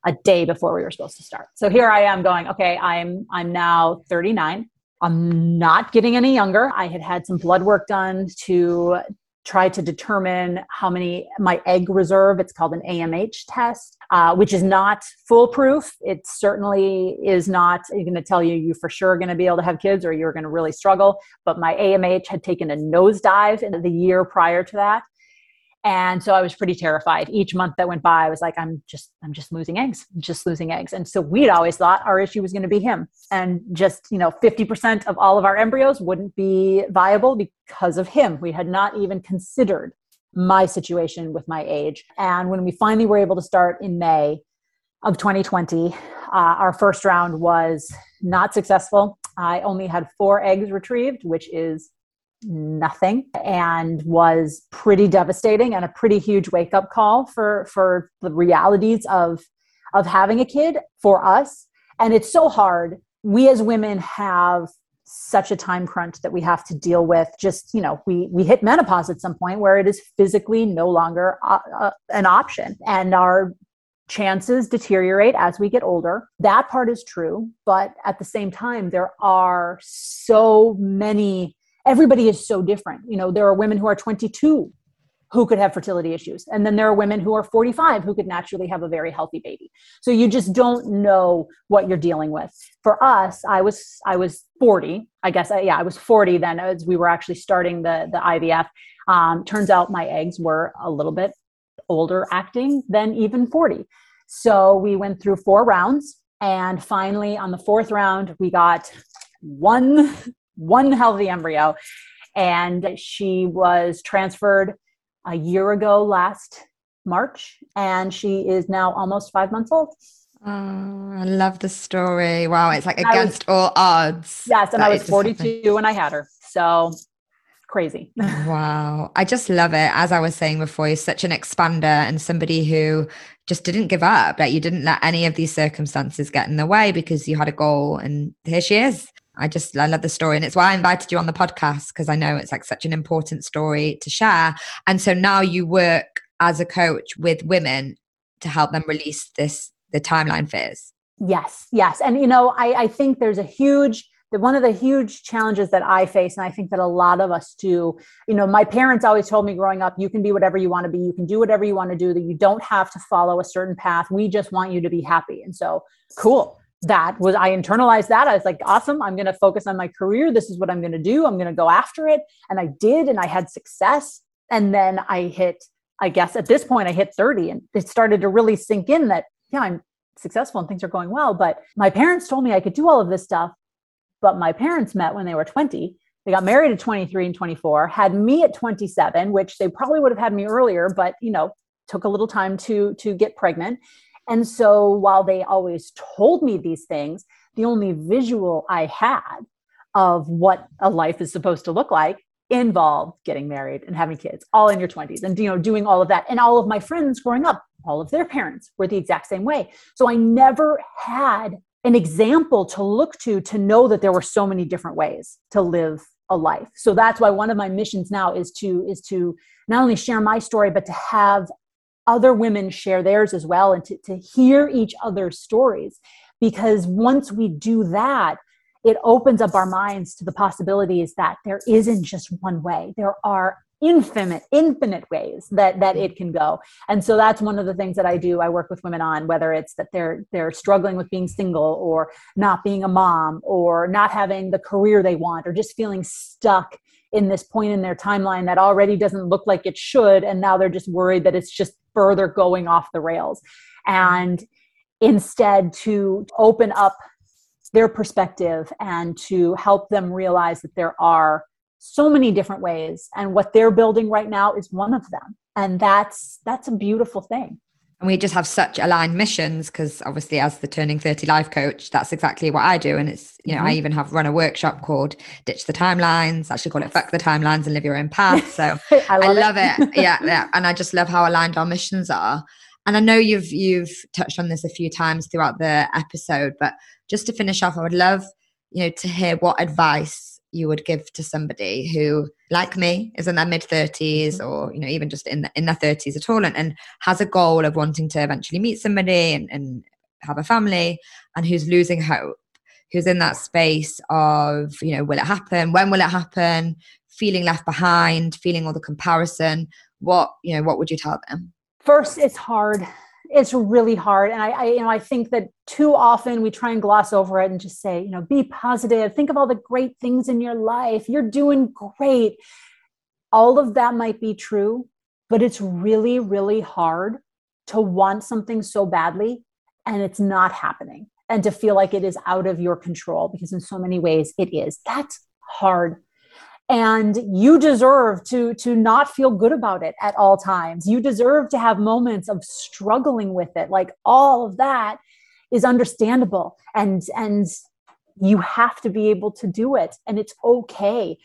a day before we were supposed to start. So here I am going, okay, I'm I'm now 39. I'm not getting any younger. I had had some blood work done to try to determine how many my egg reserve. It's called an AMH test, uh, which is not foolproof. It certainly is not going to tell you you for sure going to be able to have kids or you're going to really struggle. But my AMH had taken a nosedive in the year prior to that and so i was pretty terrified. Each month that went by i was like i'm just i'm just losing eggs just losing eggs. And so we'd always thought our issue was going to be him. And just you know 50% of all of our embryos wouldn't be viable because of him. We had not even considered my situation with my age. And when we finally were able to start in may of 2020 uh, our first round was not successful. I only had four eggs retrieved which is nothing and was pretty devastating and a pretty huge wake up call for for the realities of of having a kid for us. And it's so hard. We as women have such a time crunch that we have to deal with. Just you know we we hit menopause at some point where it is physically no longer an option. And our chances deteriorate as we get older. That part is true. But at the same time there are so many everybody is so different. You know, there are women who are 22 who could have fertility issues. And then there are women who are 45 who could naturally have a very healthy baby. So you just don't know what you're dealing with. For us, I was I was 40. I guess I, yeah, I was 40 then as we were actually starting the the IVF. Um, turns out my eggs were a little bit older acting than even 40. So we went through four rounds and finally on the fourth round we got one one healthy embryo. And she was transferred a year ago last March, and she is now almost five months old. Oh, I love the story. Wow, it's like against was, all odds. Yes, and I was 42 when I had her. So crazy. wow. I just love it. As I was saying before, you're such an expander and somebody who just didn't give up. Like you didn't let any of these circumstances get in the way because you had a goal and here she is. I just I love the story, and it's why I invited you on the podcast because I know it's like such an important story to share. And so now you work as a coach with women to help them release this the timeline fears. Yes, yes, and you know I I think there's a huge the, one of the huge challenges that I face, and I think that a lot of us do, you know, my parents always told me growing up, you can be whatever you want to be, you can do whatever you want to do, that you don't have to follow a certain path. We just want you to be happy. And so, cool that was I internalized that. I was like, awesome, I'm going to focus on my career. This is what I'm going to do. I'm going to go after it. And I did, and I had success. And then I hit, I guess at this point, I hit 30, and it started to really sink in that, yeah, I'm successful and things are going well. But my parents told me I could do all of this stuff. But my parents met when they were 20. They got married at 23 and 24, had me at 27, which they probably would have had me earlier, but you know, took a little time to to get pregnant and so while they always told me these things, the only visual I had of what a life is supposed to look like involved getting married and having kids all in your 20s and you know doing all of that. And all of my friends growing up all of their parents were the exact same way. So i never had an example to look to to know that there were so many different ways to live a life. So that's why one of my missions now is to is to not only share my story but to have other women share theirs as well and to, to hear each other's stories. Because once we do that, it opens up our minds to the possibilities that there isn't just one way. There are infinite infinite ways that that it can go and so that's one of the things that i do i work with women on whether it's that they're they're struggling with being single or not being a mom or not having the career they want or just feeling stuck in this point in their timeline that already doesn't look like it should and now they're just worried that it's just further going off the rails and instead to open up their perspective and to help them realize that there are so many different ways and what they're building right now is one of them. And that's that's a beautiful thing and we just have such aligned missions because obviously as the turning 30 life coach that's exactly what i do. And it's you know mm-hmm. i even have run a workshop called ditch the timelines. I actually call it fuck the timelines and live your own path. So i love, I love it, it. yeah yeah. And i just love how aligned our missions are. And i know you've you've touched on this a few times throughout the episode but just to finish off i would love you know to hear what advice you would give to somebody who like me is in their mid 30s mm-hmm. or you know even just in the, in their 30s at all and, and has a goal of wanting to eventually meet somebody and, and have a family and who's losing hope who's in that space of you know will it happen when will it happen feeling left behind, feeling all the comparison, what, you know, what would you tell them? First, it's hard. It's really hard. And I, I, you know, I think that too often we try and gloss over it and just say, you know, be positive. Think of all the great things in your life. You're doing great. All of that might be true, but it's really, really hard to want something so badly and it's not happening and to feel like it is out of your control because in so many ways it is that's hard and you deserve to to not feel good about it at all times. You deserve to have moments of struggling with it. Like all of that is understandable. And and you have to be able to do it. And it's okay.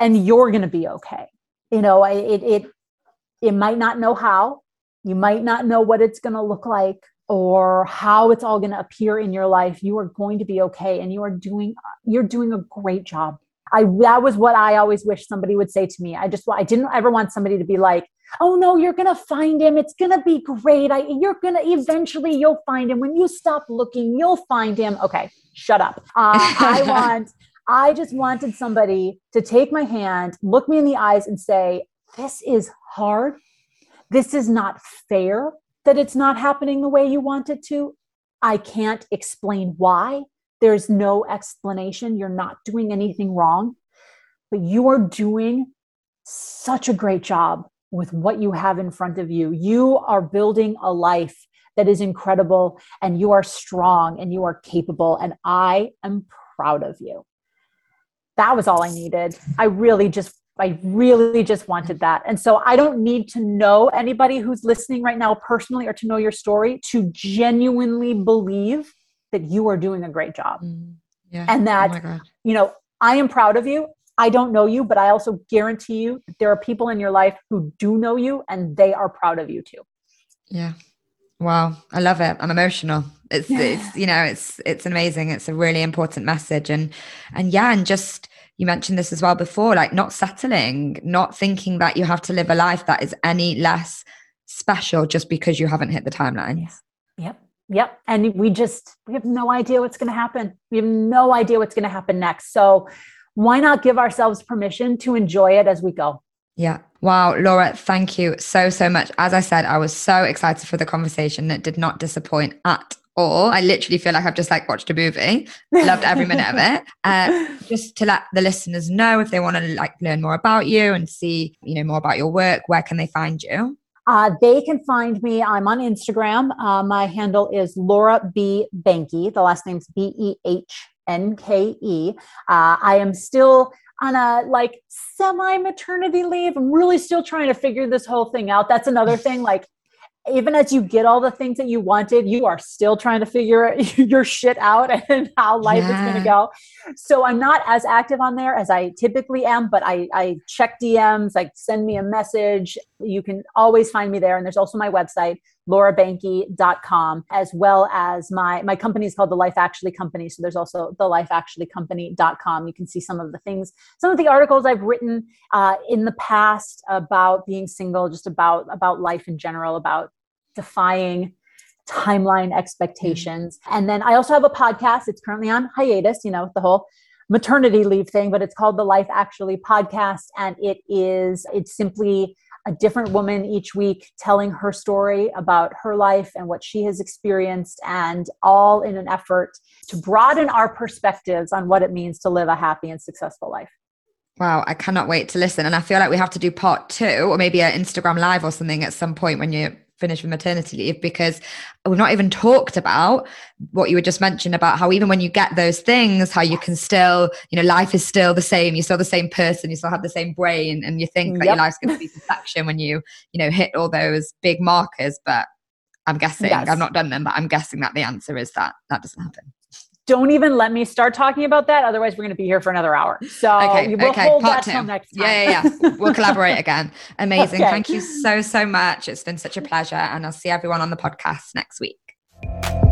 And you're going to be okay. You know it it it might not know how. You might not know what it's going to look like or how it's all going to appear in your life. You are going to be okay. And you are doing you're doing a great job i that was what i always wish somebody would say to me. I just i didn't ever want somebody to be like oh no you're going to find him. It's going to be great. I, you're going to eventually you'll find him. When you stop looking you'll find him. Okay shut up. Uh, i want i just wanted somebody to take my hand look me in the eyes and say this is hard. This is not fair that it's not happening the way you want it to. I can't explain why. There's no explanation. You're not doing anything wrong, but you are doing such a great job with what you have in front of you. You are building a life that is incredible and you are strong and you are capable. And I am proud of you. That was all I needed. I really just I really just wanted that. And so I don't need to know anybody who's listening right now personally or to know your story to genuinely believe that you are doing a great job. Mm, yeah. And that, oh you know, I am proud of you. I don't know you, but I also guarantee you there are people in your life who do know you and they are proud of you too. Yeah. Wow. I love it. I'm emotional. It's, it's, you know, it's, it's amazing. It's a really important message. And, and yeah, and just, you mentioned this as well before like not settling not thinking that you have to live a life that is any less special just because you haven't hit the timelines yep yep and we just we have no idea what's going to happen we have no idea what's going to happen next so why not give ourselves permission to enjoy it as we go yeah. Wow, Laura, thank you so, so much. As I said, I was so excited for the conversation. It did not disappoint at all. I literally feel like I've just like watched a movie. Loved every minute of it. Uh, just to let the listeners know if they want to like learn more about you and see, you know, more about your work, where can they find you? Uh, they can find me. I'm on Instagram. Uh, my handle is Laura B. Behnke. The last name's B E H N K E. Uh, I am still on a like semi maternity leave. I'm really still trying to figure this whole thing out. That's another thing. Like even as you get all the things that you wanted, you are still trying to figure your shit out and how life yeah. is going to go. So I'm not as active on there as I typically am, but I, I check DMs, like send me a message. You can always find me there. And there's also my website, laurabehnke.com, as well as my, my company is called the Life Actually Company. So there's also the lifeactuallycompany.com. You can see some of the things, some of the articles I've written uh, in the past about being single, just about, about life in general, about defying timeline expectations. Mm-hmm. And then I also have a podcast. It's currently on hiatus, you know, the whole maternity leave thing, but it's called the Life Actually podcast. And it is, it's simply a different woman each week telling her story about her life and what she has experienced, and all in an effort to broaden our perspectives on what it means to live a happy and successful life. Wow, I cannot wait to listen. And I feel like we have to do part two or maybe an Instagram live or something at some point when you finish with maternity leave because we've not even talked about what you were just mentioned about how even when you get those things how you can still you know life is still the same you're still the same person you still have the same brain and you think yep. that your life's going to be perfection when you you know hit all those big markers but i'm guessing yes. i've not done them but i'm guessing that the answer is that that doesn't happen don't even let me start talking about that. Otherwise, we're going to be here for another hour. So okay, we'll okay. hold Part that till next time. Yeah, yeah, yeah. we'll collaborate again. Amazing. Okay. Thank you so, so much. It's been such a pleasure. And I'll see everyone on the podcast next week.